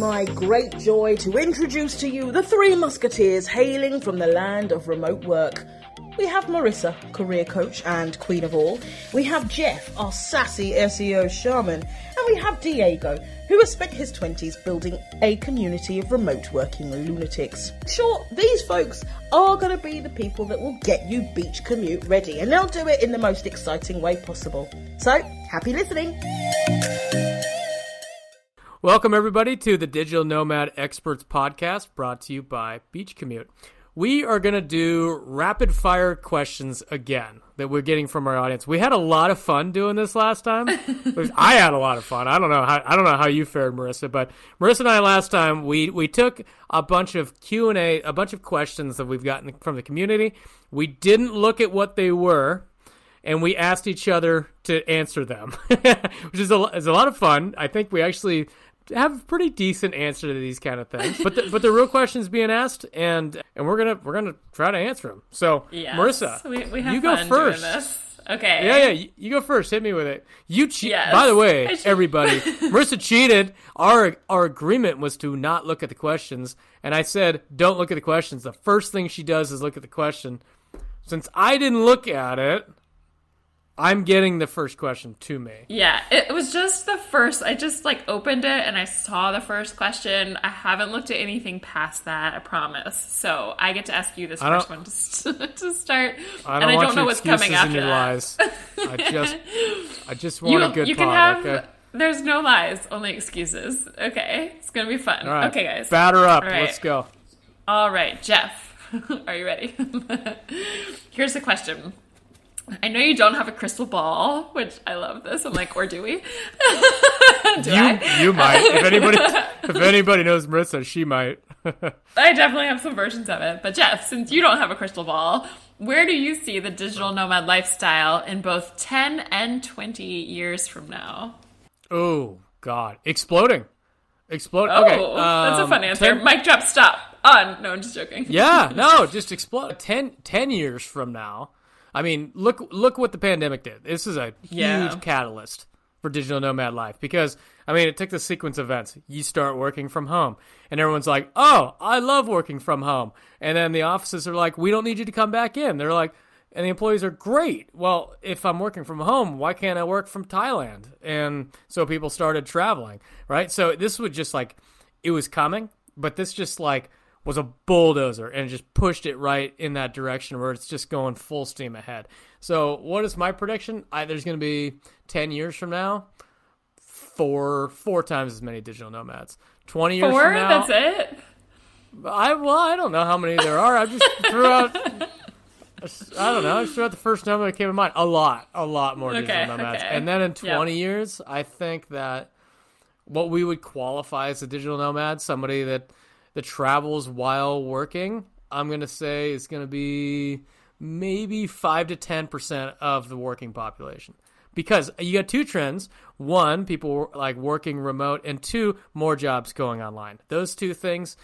my great joy to introduce to you the three musketeers hailing from the land of remote work. We have Marissa, career coach and queen of all. We have Jeff, our sassy SEO shaman. And we have Diego, who has spent his 20s building a community of remote working lunatics. Sure, these folks are going to be the people that will get you beach commute ready, and they'll do it in the most exciting way possible. So, happy listening! Welcome, everybody, to the Digital Nomad Experts Podcast brought to you by Beach Commute. We are going to do rapid fire questions again that we're getting from our audience. We had a lot of fun doing this last time. I had a lot of fun. I don't know how I don't know how you fared, Marissa, but Marissa and I last time we we took a bunch of Q and A, a bunch of questions that we've gotten from the community. We didn't look at what they were, and we asked each other to answer them, which is a, is a lot of fun. I think we actually have a pretty decent answer to these kind of things. But the, but the real questions being asked, and and we're gonna we're gonna try to answer them. So Yes. Marissa, we, we you go first. Okay. Yeah, yeah, you, you go first. Hit me with it. You cheat. Yes. By the way, everybody, Marissa cheated. Our our agreement was to not look at the questions, and I said don't look at the questions. The first thing she does is look at the question. Since I didn't look at it, I'm getting the first question to me. Yeah, it was just the first. I just like opened it and I saw the first question. I haven't looked at anything past that. I promise. So I get to ask you this I first one to, to start, I don't I want don't know what's coming and after your that. lies. I just, I just want You, a good you can have. okay. There's no lies, only excuses. Okay, it's gonna be fun. Right. Okay, guys. Batter up. Right. Let's go. All right, Jeff, are you ready? Here's the question. I know you don't have a crystal ball, which I love this. I'm like, or do we? do You, I? you might. If anybody, if anybody knows Marissa, she might. I definitely have some versions of it. But Jeff, since you don't have a crystal ball, where do you see the digital nomad lifestyle in both 10 and 20 years from now? Oh God, exploding, explode. Oh, okay, that's a um, fun answer. 10 Mic drop, stop. On. No, I'm just joking. yeah, no, just explode. 10, 10 years from now. I mean, look, look what the pandemic did. This is a huge Yeah. catalyst for digital nomad life because I mean, it took the sequence of events. You start working from home, and everyone's like, "Oh, I love working from home," and then the offices are like, "We don't need you to come back in." They're like. And the employees are great. Well, if I'm working from home, why can't I work from Thailand? And so people started traveling, right? So this was just like, it was coming, but this just like was a bulldozer and just pushed it right in that direction where it's just going full steam ahead. So, what is my prediction? I, there's going to be 10 years from now, four four times as many digital nomads. 20 years Four? from now, That's it? I well, I don't know how many there are. I just threw out. I don't know. I just threw out the first number that came to mind. A lot, a lot more digital Okay, nomads. okay. And then in Yep. 20 years, I think that what we would qualify as a digital nomad, somebody that that travels while working, I'm going to say is going to be maybe 5 to 10% of the working population. Because you got two trends. One, people like working remote, and two, more jobs going online. Those two things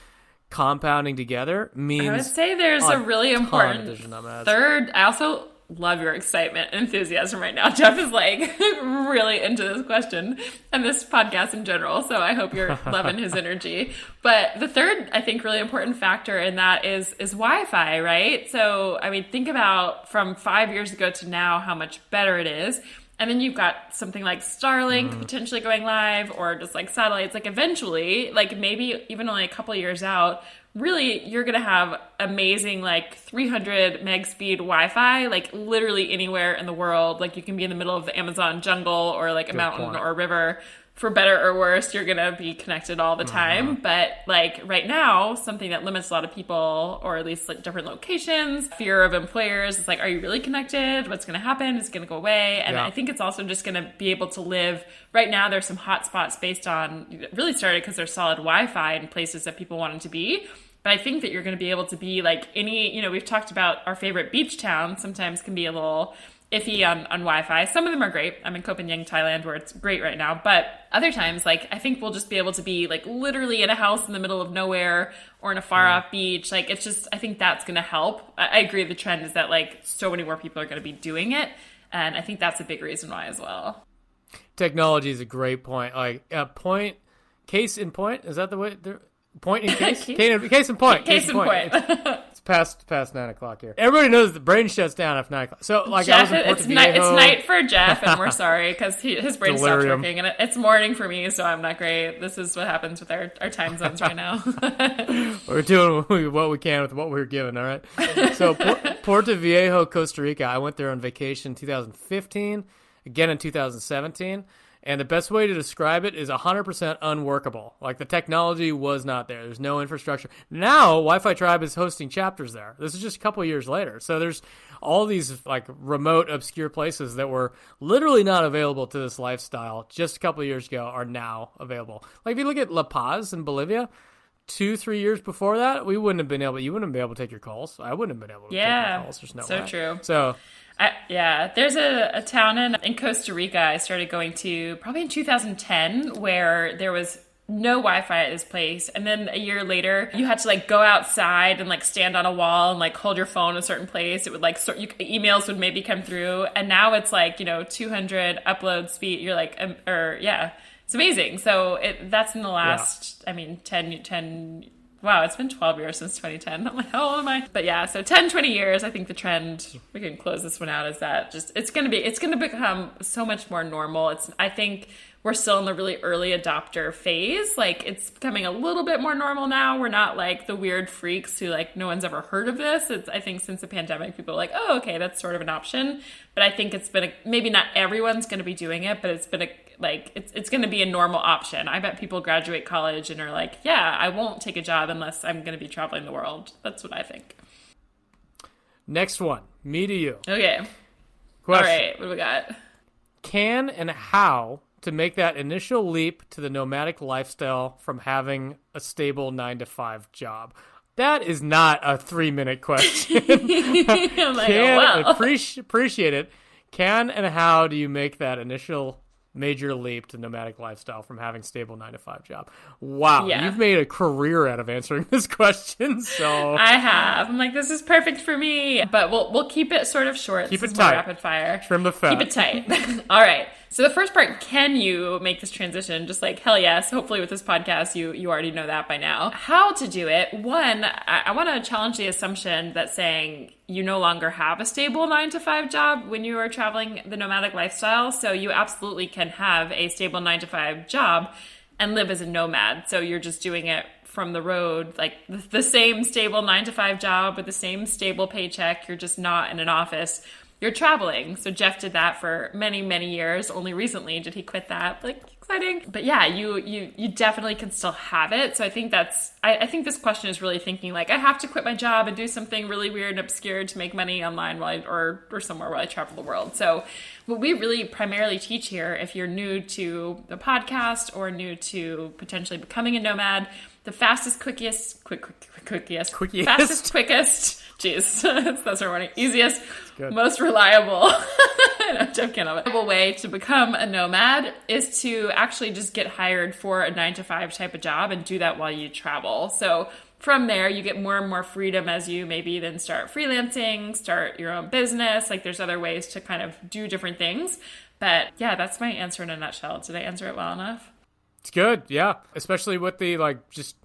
compounding together means I would say there's a a really important third. I also love your excitement and enthusiasm right now. Jeff is like really into this question and this podcast in general. So I hope you're loving his energy. But the third, I think, really important factor in that is is Wi-Fi, right? So I mean, think about from five years ago to now how much better it is. And then you've got something like Starlink Mm. potentially going live or just like satellites. Like eventually, like maybe even only a couple years out, really you're going to have amazing like 300 meg speed Wi-Fi like literally anywhere in the world. Like you can be in the middle of the Amazon jungle or like a mountain point. or a river. For better or worse, you're going to be connected all the uh-huh. time. But like right now, something that limits a lot of people or at least like different locations, fear of employers is like, are you really connected? What's going to happen? Is it going to go away? And Yeah. I think it's also just going to be able to live. Right now, there's some hotspots based on really started because there's solid Wi-Fi in places that people wanted to be. But I think that you're going to be able to be like any. You know, we've talked about our favorite beach town. Sometimes can be a little iffy on, on Wi-Fi. Some of them are great. I'm in Koh Phangan, Thailand, where it's great right now. But other times, like I think we'll just be able to be like literally in a house in the middle of nowhere or in a far off beach. Like it's just, I think that's going to help. I, I agree. The trend is that like so many more people are going to be doing it, and I think that's a big reason why as well. technology is a great point. Like a point case in point. Is that the way? Point in case. case, in, case in point. Case, case in point. point. It's, it's, past past nine o'clock here. Everybody knows the brain shuts down after nine o'clock. So like, Jeff, it's night. It's night for Jeff, and we're sorry because his brain stopped working, and it's morning for me, so I'm not great. This is what happens with our, our time zones right now. we're doing what we can with what we are given. All right. So Puerto Viejo, Costa Rica. I went there on vacation 2015, again in 2017. And the best way to describe it is 100% unworkable. Like the technology was not there. There's no infrastructure. Now, Wi-Fi Tribe is hosting chapters there. This is just a couple years later. So there's all these like remote, obscure places that were literally not available to this lifestyle just a couple years ago are now available. Like if you look at La Paz in Bolivia, two, three years before that, we wouldn't have been able. You wouldn't have been able to take your calls. I wouldn't have been able to yeah, calls. There's no so way. true. So I, yeah, there's a, a town in, in Costa Rica I started going to probably in 2010 where there was no Wi-Fi at this place, and then a year later, you had to like go outside and like stand on a wall and like hold your phone a certain place. It would like sort you, emails would maybe come through, and now it's like you know 200 upload speed. You're like, um, or yeah, it's amazing. So it that's in the last, yeah. I mean, 10, 10 wow, it's been 12 years since 2010. I'm like, how old am I? But yeah, so 10, 20 years, I think the trend, we can close this one out, is that just, it's going to be, it's going to become so much more normal. It's, I think we're still in the really early adopter phase. Like it's becoming a little bit more normal now. We're not like the weird freaks who like no one's ever heard of this. It's I think since the pandemic, people are like, oh, okay, that's sort of an option. But I think it's been a, maybe not everyone's going to be doing it, but it's been a like it's it's going to be a normal option. I bet people graduate college and are like, yeah, I won't take a job unless I'm going to be traveling the world. That's what I think. Next one, me to you. Okay. Question. All right, what do we got? Can and how to make that initial leap to the nomadic lifestyle from having a stable nine to five job? That is not a three minute question. Oh like, Can oh, wow. appreciate, appreciate it. Can and how do you make that initial major leap to nomadic lifestyle from having stable nine to five job. Wow, yeah. you've made a career out of answering this question. So I have. I'm like, this is perfect for me. But we'll we'll keep it sort of short. Keep this it tight. Rapid fire. Trim the fat. Keep it tight. All right. So the first part, can you make this transition? Just like hell yes. Hopefully with this podcast, you you already know that by now. How to do it? One, I, I want to challenge the assumption that saying you no longer have a stable nine to five job when you are traveling the nomadic lifestyle. So you absolutely can have a stable nine to five job and live as a nomad. So you're just doing it from the road, like the same stable nine to five job with the same stable paycheck. You're just not in an office you're traveling. So Jeff did that for many, many years. Only recently did he quit that. Like exciting. But yeah, you you you definitely can still have it. So I think that's I, I, think this question is really thinking like I have to quit my job and do something really weird and obscure to make money online while I, or or somewhere while I travel the world. So what we really primarily teach here, if you're new to the podcast or new to potentially becoming a nomad, the fastest, quickest, quick, quick, quickest, quickest, fastest, quickest Jeez, that's our morning. Easiest, most reliable. Jeff can't have it. way to become a nomad is to actually just get hired for a nine to five type of job and do that while you travel. So from there, you get more and more freedom as you maybe then start freelancing, start your own business. Like there's other ways to kind of do different things. But yeah, that's my answer in a nutshell. Did I answer it well enough? It's good, yeah. Especially with the like just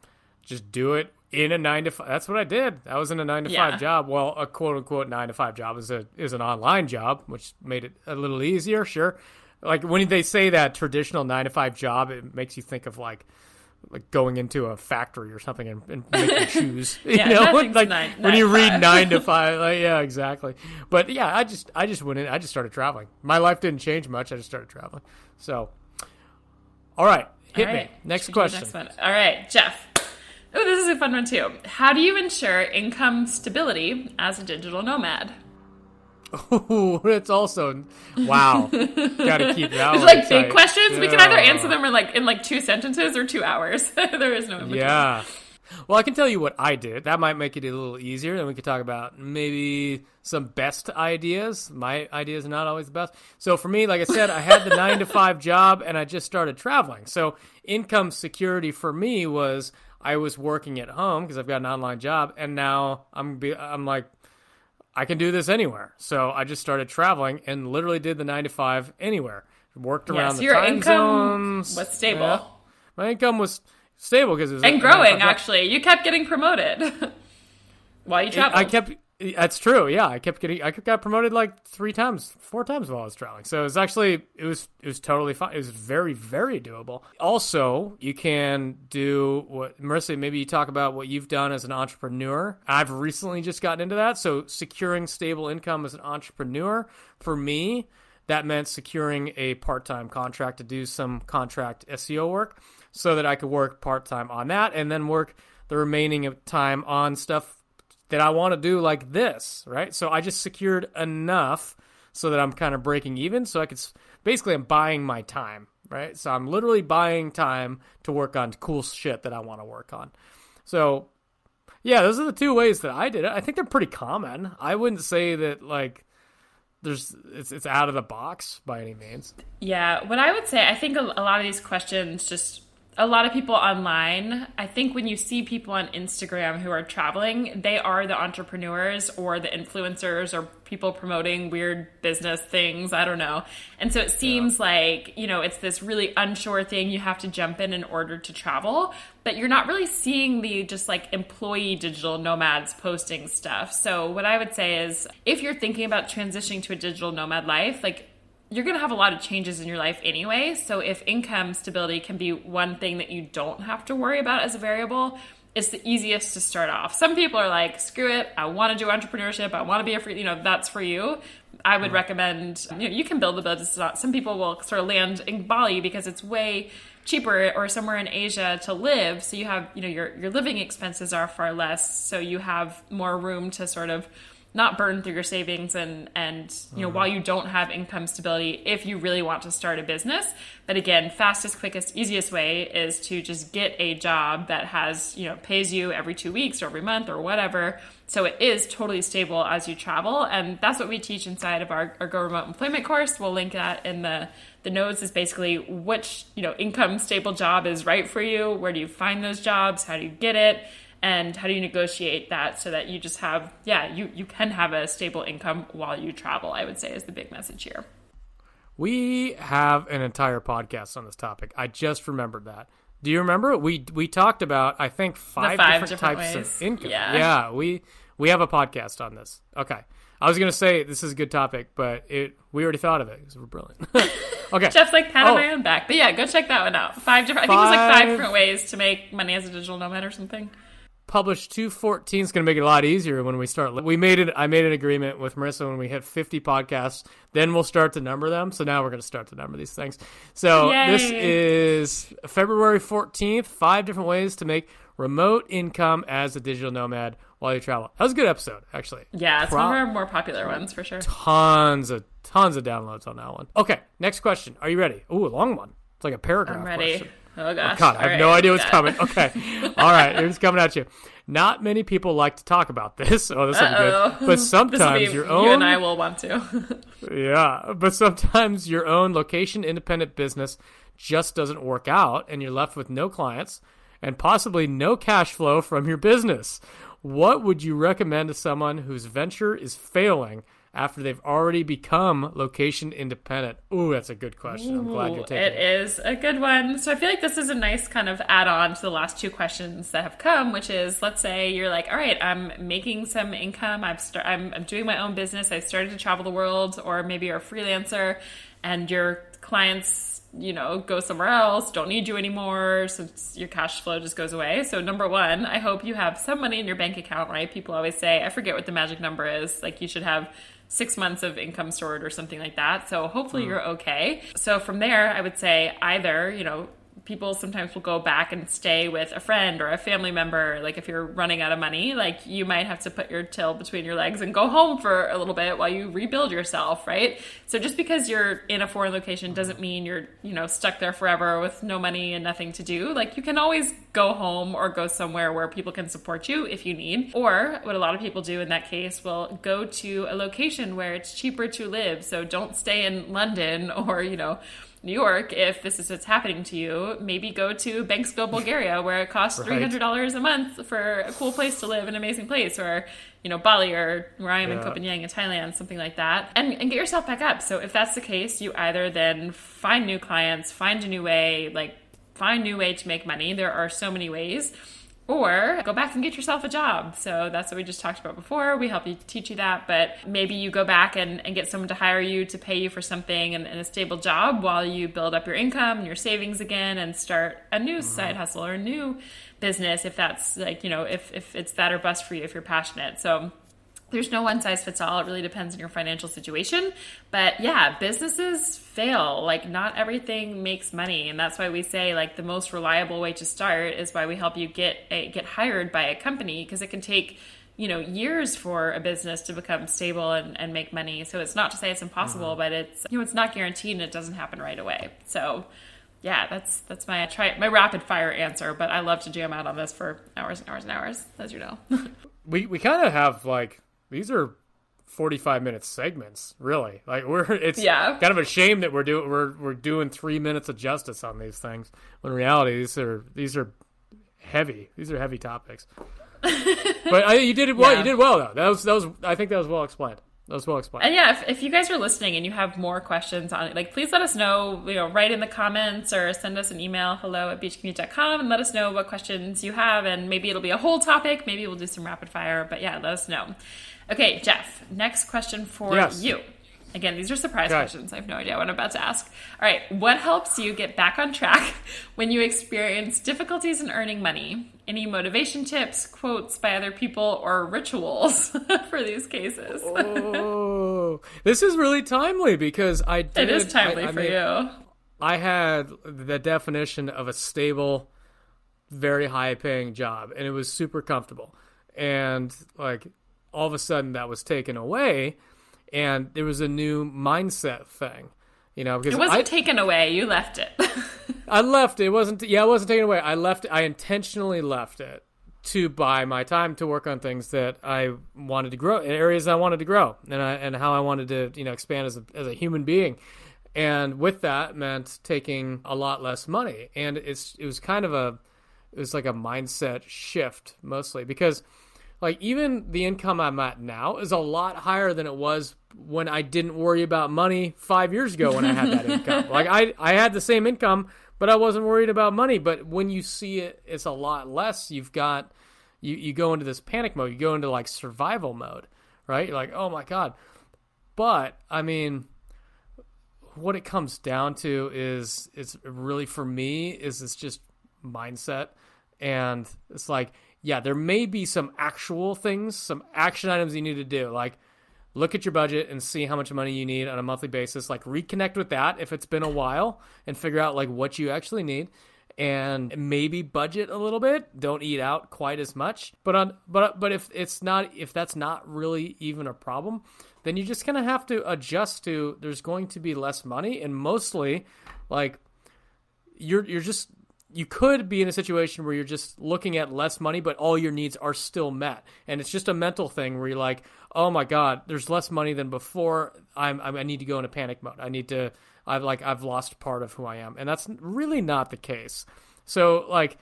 just do it in a nine to five. That's what I did. I was in a nine to yeah. five job. Well, a quote unquote nine to five job is a is an online job, which made it a little easier. Sure, like when they say that traditional nine to five job, it makes you think of like like going into a factory or something and, and making shoes. yeah, you know, like nine, when you read nine to five, like, yeah, exactly. But yeah, I just I just went in. I just started traveling. My life didn't change much. I just started traveling. So, all right, hit all right. me. Next question. Next all right, Jeff. Oh, this is a fun one too. How do you ensure income stability as a digital nomad? Oh, it's also wow. Got to keep that. It's like big questions. Yeah. We can either answer them in like in like two sentences or two hours. there is no. Yeah. Well, I can tell you what I did. That might make it a little easier. Then we could talk about maybe some best ideas. My ideas are not always the best. So for me, like I said, I had the nine to five job and I just started traveling. So income security for me was I was working at home because I've got an online job, and now I'm be, I'm like, I can do this anywhere. So I just started traveling and literally did the nine to five anywhere. Worked around the your time income zones. Was stable. Yeah. my income was stable because it was and growing. Actually, you kept getting promoted while you traveled. I kept. That's true. Yeah, I kept getting. I got promoted like three times, four times while I was traveling. So it was actually it was it was totally fine. It was very very doable. Also, you can do what Marissa. Maybe you talk about what you've done as an entrepreneur. I've recently just gotten into that. So securing stable income as an entrepreneur for me, that meant securing a part time contract to do some contract SEO work, so that I could work part time on that and then work the remaining time on stuff that I want to do like this, right? So I just secured enough so that I'm kind of breaking even. So I could basically I'm buying my time, right? So I'm literally buying time to work on cool shit that I want to work on. So yeah, those are the two ways that I did it. I think they're pretty common. I wouldn't say that like there's it's it's out of the box by any means. Yeah, what I would say, I think a, a lot of these questions just a lot of people online, I think when you see people on Instagram who are traveling, they are the entrepreneurs or the influencers or people promoting weird business things. I don't know. And so it seems yeah. like, you know, it's this really unsure thing you have to jump in in order to travel, but you're not really seeing the just like employee digital nomads posting stuff. So what I would say is if you're thinking about transitioning to a digital nomad life, like you're going to have a lot of changes in your life anyway. So if income stability can be one thing that you don't have to worry about as a variable, it's the easiest to start off. Some people are like, screw it, I want to do entrepreneurship, I want to be a free, you know, that's for you. I would mm-hmm. recommend, you know, you can build a business. Some people will sort of land in Bali because it's way cheaper or somewhere in Asia to live. So you have, you know, your, your living expenses are far less. So you have more room to sort of not burn through your savings and and you know mm while you don't have income stability if you really want to start a business but again fastest quickest easiest way is to just get a job that has you know pays you every two weeks or every month or whatever. So it is totally stable as you travel. And that's what we teach inside of our, our go remote employment course. We'll link that in the the notes is basically which you know income stable job is right for you. Where do you find those jobs? How do you get it and how do you negotiate that so that you just have yeah you you can have a stable income while you travel i would say is the big message here we have an entire podcast on this topic i just remembered that do you remember we we talked about i think five, five different, different, types ways. of income yeah. yeah we we have a podcast on this okay I was gonna say this is a good topic, but it we already thought of it because we're brilliant. okay, Jeff's like pat on oh. my own back, but yeah, go check that one out. Five different. Five, I think it was like five different ways to make money as a digital nomad or something publish 214 is going to make it a lot easier when we start. We made it. I made an agreement with Marissa when we hit 50 podcasts. Then we'll start to number them. So now we're going to start to number these things. So Yay. this is February 14th. Five different ways to make remote income as a digital nomad while you travel. That was a good episode, actually. Yeah, it's Pro- one of our more popular ones for sure. Tons of tons of downloads on that one. Okay, next question. Are you ready? Ooh, a long one. It's like a paragraph. I'm ready. Question. Oh, oh gosh. Oh, God, I have right, no idea what's coming. Okay. All right, here's coming at you. Not many people like to talk about this. Oh, this will be good. But sometimes be, your own you and I will want to. yeah, but sometimes your own location independent business just doesn't work out and you're left with no clients and possibly no cash flow from your business. What would you recommend to someone whose venture is failing after they've already become location independent? Ooh, that's a good question. I'm glad you're taking it. It is a good one. So I feel like this is a nice kind of add on to the last two questions that have come, which is let's say you're like, all right, I'm making some income. I've start, I'm, I'm doing my own business. I've started to travel the world, or maybe you're a freelancer and your clients you know, go somewhere else, don't need you anymore, so your cash flow just goes away. So, number one, I hope you have some money in your bank account, right? People always say, I forget what the magic number is. Like, you should have six months of income stored or something like that. So hopefully mm. you're okay. So from there, I would say either, you know, people sometimes will go back and stay with a friend or a family member. Like if you're running out of money, like you might have to put your tail between your legs and go home for a little bit while you rebuild yourself, right? So just because you're in a foreign location doesn't mean you're, you know, stuck there forever with no money and nothing to do. Like you can always go home or go somewhere where people can support you if you need. Or what a lot of people do in that case will go to a location where it's cheaper to live. So don't stay in London or, you know, New York, if this is what's happening to you, maybe go to Bansko, Bulgaria, where it costs three hundred dollars a month for a cool place to live, an amazing place, or you know Bali or where I am yeah. in Koh Phangan, in Thailand, something like that, and and get yourself back up. So if that's the case, you either then find new clients, find a new way, like find a new way to make money. There are so many ways or go back and get yourself a job. So that's what we just talked about before. We help you teach you that, but maybe you go back and, and get someone to hire you to pay you for something and, and, a stable job while you build up your income and your savings again and start a new mm-hmm. side hustle or a new business if that's like, you know, if, if it's that or bust for you, if you're passionate. So there's no one size fits all. It really depends on your financial situation. But yeah, businesses fail. Like, not everything makes money. And that's why we say, like, the most reliable way to start is why we help you get a, get hired by a company because it can take you know years for a business to become stable and, and make money so it's not to say it's impossible mm-hmm. but it's you know it's not guaranteed and it doesn't happen right away so yeah that's that's my try my rapid fire answer but i love to jam out on this for hours and hours and hours as you know we we kind of have like these are 45 minute segments really like we're it's yeah. kind of a shame that we're doing we're, we're doing three minutes of justice on these things when in reality these are these are heavy these are heavy topics but I, you did it well yeah. you did well though that was that was i think that was well explained that was well explained. And yeah, if, if you guys are listening and you have more questions on it, like please let us know, you know, write in the comments or send us an email, hello at beachcommute.com and let us know what questions you have. And maybe it'll be a whole topic. Maybe we'll do some rapid fire, but yeah, let us know. Okay, Jeff, next question for yes. you. Again, these are surprise questions. I have no idea what I'm about to ask. All right, what helps you get back on track when you experience difficulties in earning money? Any motivation tips, quotes by other people, or rituals for these cases? oh, this is really timely because I did. It is timely I, I for you. I had the definition of a stable, very high paying job, and it was super comfortable. And like all of a sudden that was taken away and there was a new mindset thing you know because it wasn't I, taken away you left it. I left it. wasn't yeah it wasn't taken away. I left i intentionally left it to buy my time to work on things that i wanted to grow areas i wanted to grow and I, and how i wanted to you know expand as a, as a human being. And with that meant taking a lot less money. And it's it was kind of a it was like a mindset shift mostly because like even the income I'm at now is a lot higher than it was when I didn't worry about money five years ago when I had that income. Like I I had the same income, but I wasn't worried about money. But when you see it, it's a lot less. You've got you you go into this panic mode. You go into like survival mode, right? You're like, oh my god. But I mean, what it comes down to is it's really for me is it's just mindset, and it's like yeah, there may be some actual things, some action items you need to do, like look at your budget and see how much money you need on a monthly basis. Like reconnect with that if it's been a while and figure out like what you actually need and maybe budget a little bit. Don't eat out quite as much. But on but but if it's not if that's not really even a problem, then you just kind of have to adjust to there's going to be less money and mostly like you're you're just you could be in a situation where you're just looking at less money, but all your needs are still met, and it's just a mental thing where you're like, "Oh my God, there's less money than before. I'm, I'm I need to go into panic mode. I need to. I've like I've lost part of who I am, and that's really not the case. So like."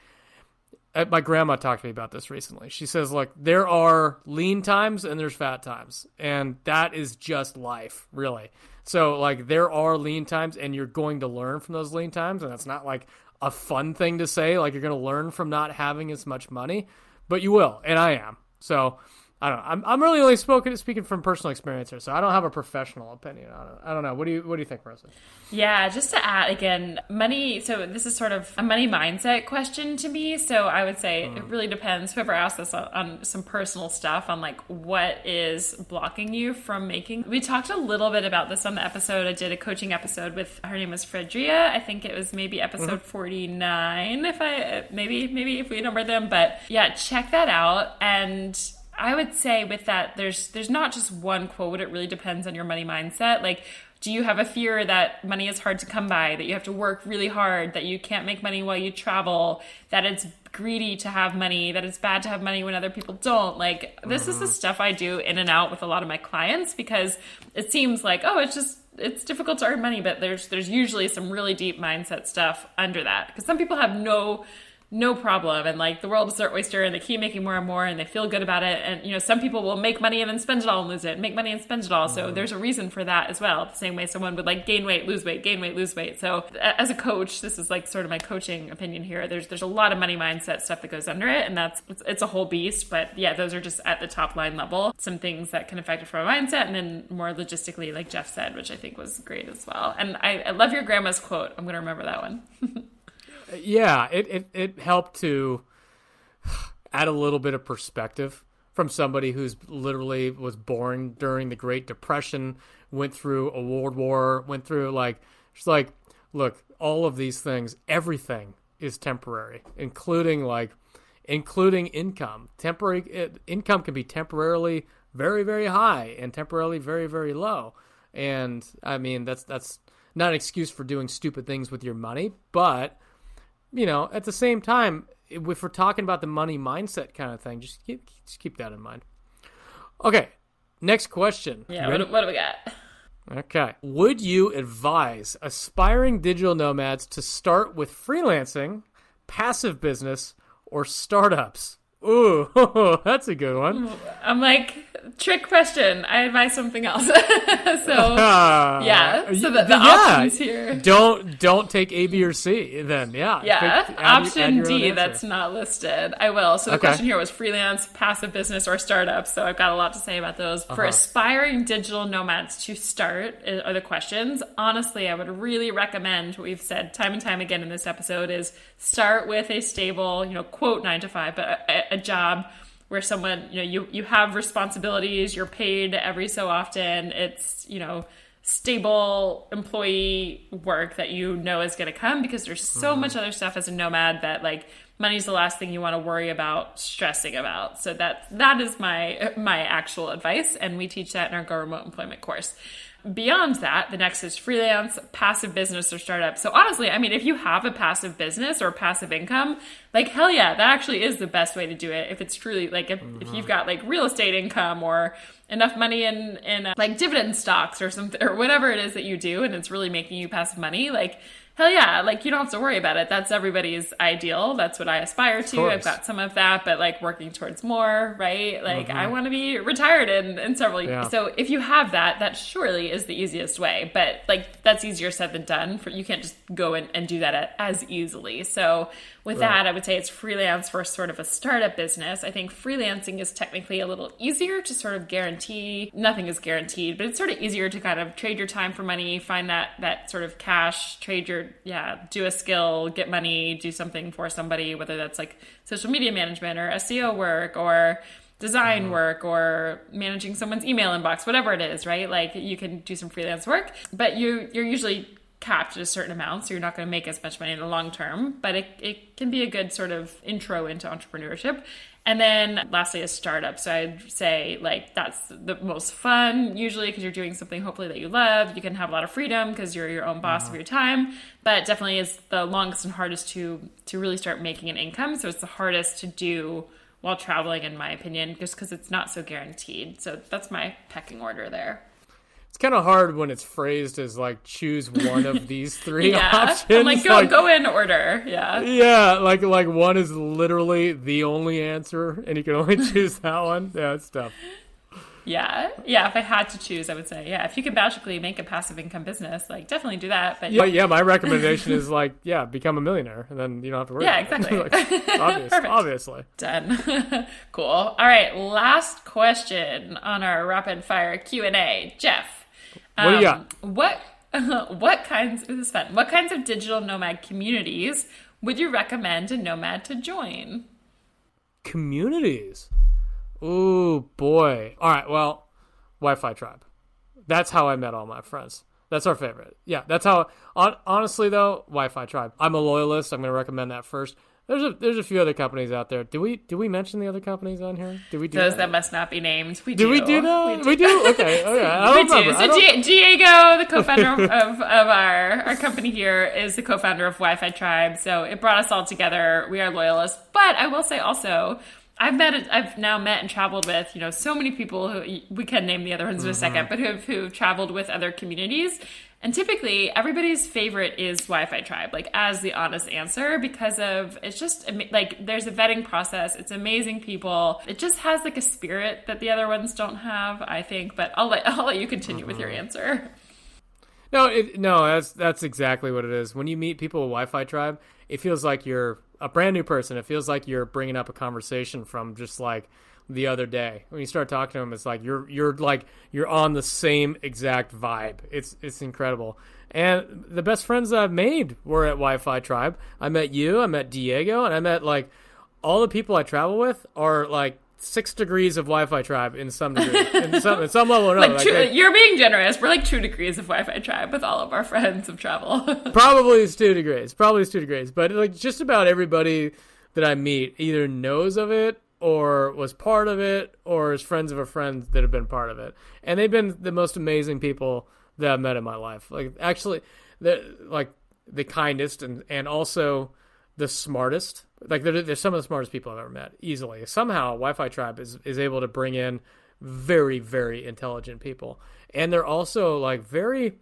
Uh, my grandma talked to me about this recently. She says, "Look, there are lean times and there's fat times, and that is just life, really. So, like, there are lean times, and you're going to learn from those lean times, and it's not like, a fun thing to say, like you're going to learn from not having as much money, but you will, and I am. So I don't know. I'm, I'm really only spoken, speaking from personal experience here, so I don't have a professional opinion on it. I don't know. What do you What do you think, Marissa? Yeah, just to add again, money. So this is sort of a money mindset question to me. So I would say mm. it really depends. Whoever asked this on, on, some personal stuff on like what is blocking you from making. We talked a little bit about this on the episode. I did a coaching episode with her name was Fredria. I think it was maybe episode mm-hmm. 49. If I maybe maybe if we number them, but yeah, check that out and I would say with that, there's there's not just one quote. It really depends on your money mindset. Like, do you have a fear that money is hard to come by, that you have to work really hard, that you can't make money while you travel, that it's greedy to have money, that it's bad to have money when other people don't? Like, this mm-hmm. is the mm-hmm. stuff I do in and out with a lot of my clients because it seems like, oh, it's just it's difficult to earn money, but there's there's usually some really deep mindset stuff under that because some people have no no problem. And like the world is their oyster and they keep making more and more and they feel good about it. And you know some people will make money and then spend it all and lose it make money and spend it all. So mm-hmm. there's a reason for that as well. The same way someone would like gain weight lose weight gain weight lose weight. So as a coach this is like sort of my coaching opinion here. There's there's a lot of money mindset stuff that goes under it and that's it's, it's a whole beast. But yeah those are just at the top line level. Some things that can affect it from a mindset and then more logistically like jeff said which i think was great as well. And i, I love your grandma's quote. I'm going to remember that one yeah, it, it, it helped to add a little bit of perspective from somebody who's literally was born during the Great Depression, went through a world war, went through like it's like, look, all of these things, everything is temporary, including like including income. Temporary it, income can be temporarily very very high and temporarily very very low. And I mean that's that's not an excuse for doing stupid things with your money, but you know, at the same time, if we're talking about the money mindset kind of thing, just keep, just keep that in mind. Okay, next question. Yeah, what, what do we got? Okay. Would you advise aspiring digital nomads to start with freelancing, passive business, or startups? Ooh, that's a good one. I'm like, trick question. I advise something else. so yeah. So the, the yeah. options here. Don't don't take A, B, or C. Then yeah. Yeah. Pick, add, Option add D that's not listed. I will. So the okay. question here was freelance, passive business, or startup. So I've got a lot to say about those. Uh-huh. For aspiring digital nomads to start uh, are the questions. Honestly, I would really recommend what we've said time and time again in this episode is start with a stable, you know, quote nine to five, but a, a job where someone you know you you have responsibilities you're paid every so often it's you know stable employee work that you know is going to come because there's so mm-hmm. much other stuff as a nomad that like money's the last thing you want to worry about stressing about so that that is my my actual advice and we teach that in our go remote employment course Beyond that, the next is freelance, passive business, or startup. So honestly, I mean, if you have a passive business or passive income, like hell yeah, that actually is the best way to do it. If it's truly like if, mm-hmm. if you've got like real estate income or enough money in in uh, like dividend stocks or something or whatever it is that you do, and it's really making you passive money, like hell yeah, like you don't have to worry about it. That's everybody's ideal. That's what I aspire to. I've got some of that, but like working towards more, right? Like mm-hmm. I want to be retired in, in several years. Yeah. So if you have that, that surely is the easiest way. But like that's easier said than done. For you can't just go and, and do that as easily. So with right. that, I would say it's freelance for sort of a startup business. I think freelancing is technically a little easier to sort of guarantee. Nothing is guaranteed, but it's sort of easier to kind of trade your time for money, find that that sort of cash, trade your yeah, do a skill, get money, do something for somebody, whether that's like social media management or SEO work or design mm-hmm. work or managing someone's email inbox, whatever it is, right? Like you can do some freelance work, but you you're usually capped at a certain amount, so you're not going to make as much money in the long term. But it, it can be a good sort of intro into entrepreneurship. And then lastly, a startup. So I'd say like that's the most fun usually because you're doing something hopefully that you love. You can have a lot of freedom because you're your own boss of mm-hmm. your time. But definitely is the longest and hardest to to really start making an income. So it's the hardest to do while traveling, in my opinion, just because it's not so guaranteed. So that's my pecking order there it's kind of hard when it's phrased as like choose one of these three yeah. options. I'm like go like, go in order. Yeah. Yeah, like like one is literally the only answer, and you can only choose that one. Yeah, it's tough. Yeah, yeah. If I had to choose, I would say, yeah. If you could magically make a passive income business, like definitely do that. But yeah, yeah. My recommendation is like, yeah, become a millionaire, and then you don't have to worry. Yeah, exactly. like, obvious, obviously. Done. cool. All right. Last question on our rapid fire Q and A, Jeff. What do you got? Um, what what kinds this is fun. What kinds of digital nomad communities would you recommend a nomad to join? Communities. Oh boy. All right. Well, Wi-Fi tribe. That's how I met all my friends. That's our favorite. Yeah, that's how. On, honestly, though, Wi-Fi tribe. I'm a loyalist. I'm going to recommend that first. There's a there's a few other companies out there. Do we do we mention the other companies on here? Do we do those that, that must not be named? We do. Do we do that? We do. We do? Okay, okay. I we remember. do. So G- Diego, the co-founder of, of our our company here, is the co-founder of Wi-Fi Tribe. So it brought us all together. We are loyalists, but I will say also I've met, I've now met and traveled with, you know, so many people who we can name the other ones in a mm-hmm. second, but who've who've traveled with other communities, and typically everybody's favorite is Wi-Fi Tribe, like as the honest answer, because of it's just like there's a vetting process. It's amazing people. It just has like a spirit that the other ones don't have, I think. But I'll let I'll let you continue with your mm-hmm. answer. No, it, no, that's that's exactly what it is. When you meet people with Wi-Fi Tribe, it feels like you're a brand new person. It feels like you're bringing up a conversation from just like the other day. When you start talking to them, it's like you're you're like you're on the same exact vibe. It's it's incredible. And the best friends I've made were at Wi-Fi Tribe. I met you, I met Diego, and I met like all the people I travel with are like six degrees of Wi-Fi tribe in some degree, in some, in some level or another. Like, two, like you're being generous. We're like two degrees of Wi-Fi tribe with all of our friends of travel. probably it's two degrees. Probably it's two degrees. But like just about everybody that I meet either knows of it or was part of it or is friends of a friend that have been part of it. And they've been the most amazing people that I've met in my life. Like actually, the like the kindest and and also the smartest. Like they're, they're some of the smartest people I've ever met, easily. Somehow, Wi-Fi Tribe is is able to bring in very very intelligent people, and they're also like very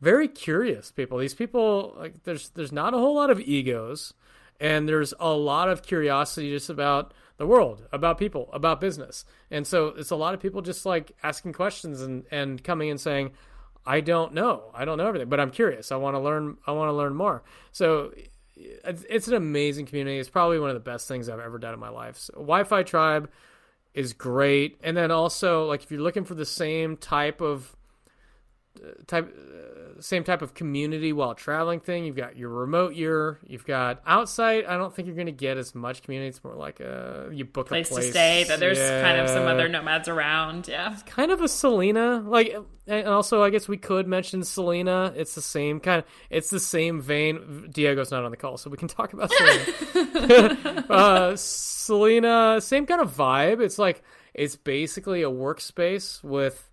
very curious people. These people like there's there's not a whole lot of egos, and there's a lot of curiosity just about the world, about people, about business, and so it's a lot of people just like asking questions and and coming and saying. I don't know. I don't know everything, but I'm curious. I want to learn. I want to learn more. So it's an amazing community. It's probably one of the best things I've ever done in my life. So, Wi-Fi Tribe is great, and then also like if you're looking for the same type of uh, type same type of community while traveling thing. You've got your remote year. You've got outside. I don't think you're going to get as much community. It's more like a you book place a place to stay. That there's yeah. kind of some other nomads around. Yeah, it's kind of a Selina. Like, and also I guess we could mention Selina. It's the same kind of. It's the same vein. Diego's not on the call, so we can talk about Selina. uh, Selina, same kind of vibe. It's like it's basically a workspace with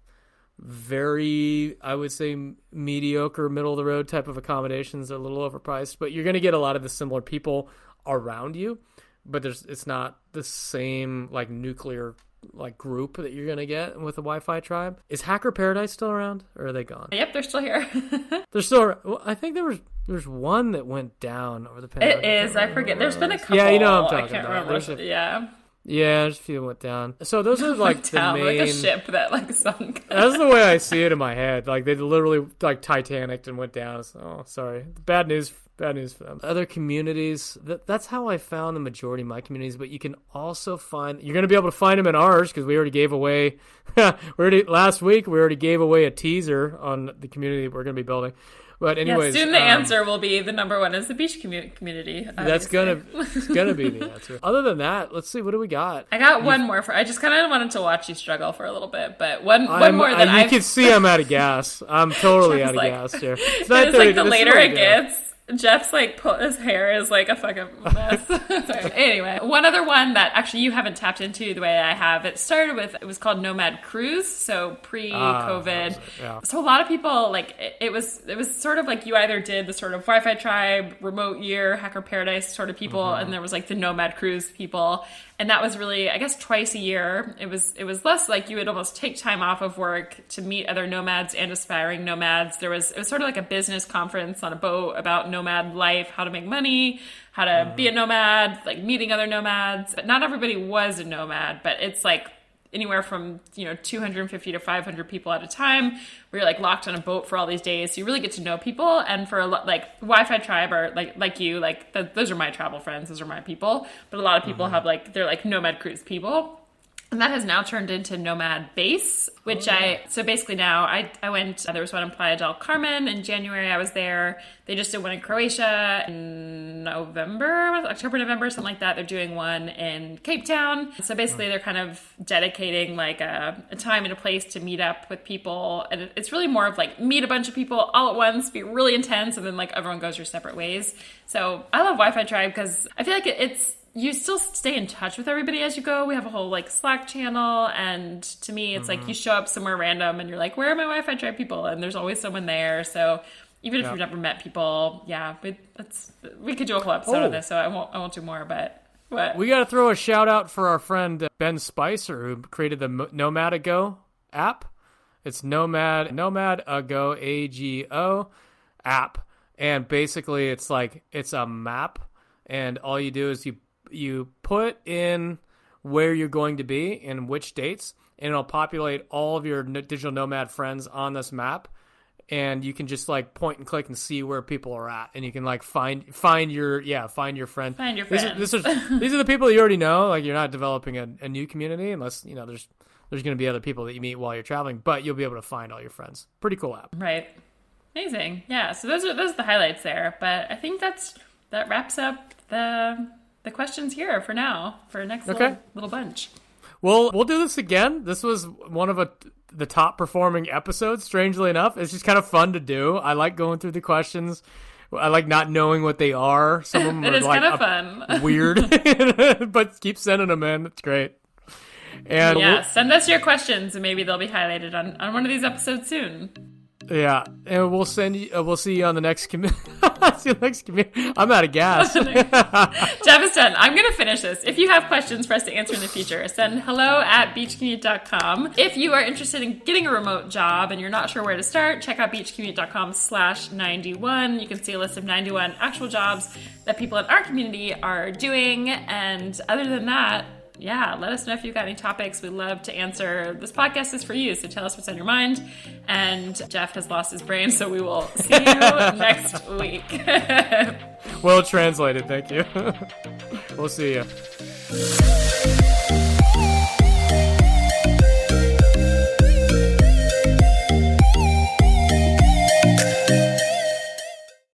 very, I would say, mediocre, middle of the road type of accommodations. a little overpriced, but you're going to get a lot of the similar people around you. But there's, it's not the same like nuclear like group that you're gonna get with the Wi-Fi tribe. Is Hacker Paradise still around, or are they gone? Yep, they're still here. they're still. Well, I think there was there's one that went down over the pandemic. It is. I, forget. There's been a couple. Yeah, you know what I'm talking I can't about. remember. A, yeah. Yeah, just a few went down. So those are like the down, main. Like a ship that like sunk. That's the way I see it in my head. Like they literally like Titanic and went down. So, oh, sorry. Bad news. Bad news for them. Other communities. That, that's how I found the majority of my communities. But you can also find. You're going to be able to find them in ours because we already gave away. we already last week we already gave away a teaser on the community we're going to be building. But anyways, yeah, soon the um, answer will be the number one is the beach commu- community. Obviously. That's gonna it's gonna be the answer. Other than that, let's see what do we got. I got one more for. I just kind of wanted to watch you struggle for a little bit, but one I'm, one more that I, you I've... can see I'm out of gas. I'm totally out of like, gas here. It's, it's like the later it gets Jeff's like pull, his hair is like a fucking mess. anyway, one other one that actually you haven't tapped into the way I have. It started with it was called Nomad Cruise, so pre-COVID. Uh, yeah. So a lot of people like it, it, was it was sort of like you either did the sort of Wi-Fi tribe, remote year, hacker paradise sort of people, mm-hmm. and there was like the Nomad Cruise people, and that was really i guess twice a year. It was it was less like you would almost take time off of work to meet other nomads and aspiring nomads. There was it was sort of like a business conference on a boat about nomad life how to make money how to mm-hmm. be a nomad like meeting other nomads. But not everybody was a nomad but it's like anywhere from you know 250 to 500 people at a time. Where you're like locked on a boat for all these days. So you really get to know people. And for a lot like wi-fi tribe or like like you like the, those are my travel friends. Those are my people. But a lot of people mm-hmm. have like they're like nomad cruise people and that has now turned into Nomad Base, which oh, I so basically now I I went uh, there was one in Playa del Carmen in January. I was there. They just did one in Croatia in November, October, November, something like that. They're doing one in Cape Town. So basically, they're kind of dedicating like a, a time and a place to meet up with people, and it's really more of like meet a bunch of people all at once, be really intense, and then like everyone goes your separate ways. So I love Wi-Fi Tribe because I feel like it's you still stay in touch with everybody as you go. We have a whole like Slack channel, and to me, it's mm-hmm. like you show up somewhere random and you're like, "Where are my Wi-Fi tribe people?" And there's always someone there. So even if you've never met people, yeah, we, we could do a whole episode oh. of this, so I won't I won't do more. But What? We got to throw a shout out for our friend uh, Ben Spicer who created the Nomad Ago app. It's Nomad Nomad Ago A G O app, and basically it's like it's a map, and all you do is you you put in where you're going to be and which dates, and it'll populate all of your digital nomad friends on this map and you can just like point and click and see where people are at, and you can like find find your yeah find your friend. Find your These are, these are the people you already know. Like you're not developing a, a new community unless you know there's there's going to be other people that you meet while you're traveling, but you'll be able to find all your friends. Pretty cool app. Right. Amazing. Yeah. So those are those are the highlights there. But I think that's that wraps up the the questions here for now for next Okay. little, little bunch. Well, we'll do this again. This was one of a, the top performing episodes. Strangely enough, it's just kind of fun to do. I like going through the questions. I like not knowing what they are. Some of them It are like kind of fun. weird, but keep sending them in. It's great. And yeah. we'll- Send us your questions and maybe they'll be highlighted on, on one of these episodes soon. Yeah, and we'll send you. Uh, we'll see you on the next committee. see you next committee. I'm out of gas. Jeff is done. I'm to finish this. If you have questions for us to answer in the future, send hello at beachcommute.com. If you are interested in getting a remote job and you're not sure where to start, check out beachcommute.com slash 91. You can see a list of 91 actual jobs that people in our community are doing. And other than that, yeah, let us know if you've got any topics. We'd love to answer. This podcast is for you, so tell us what's on your mind. And Jeff has lost his brain, so we will see you next week. well translated. Thank you. we'll see you.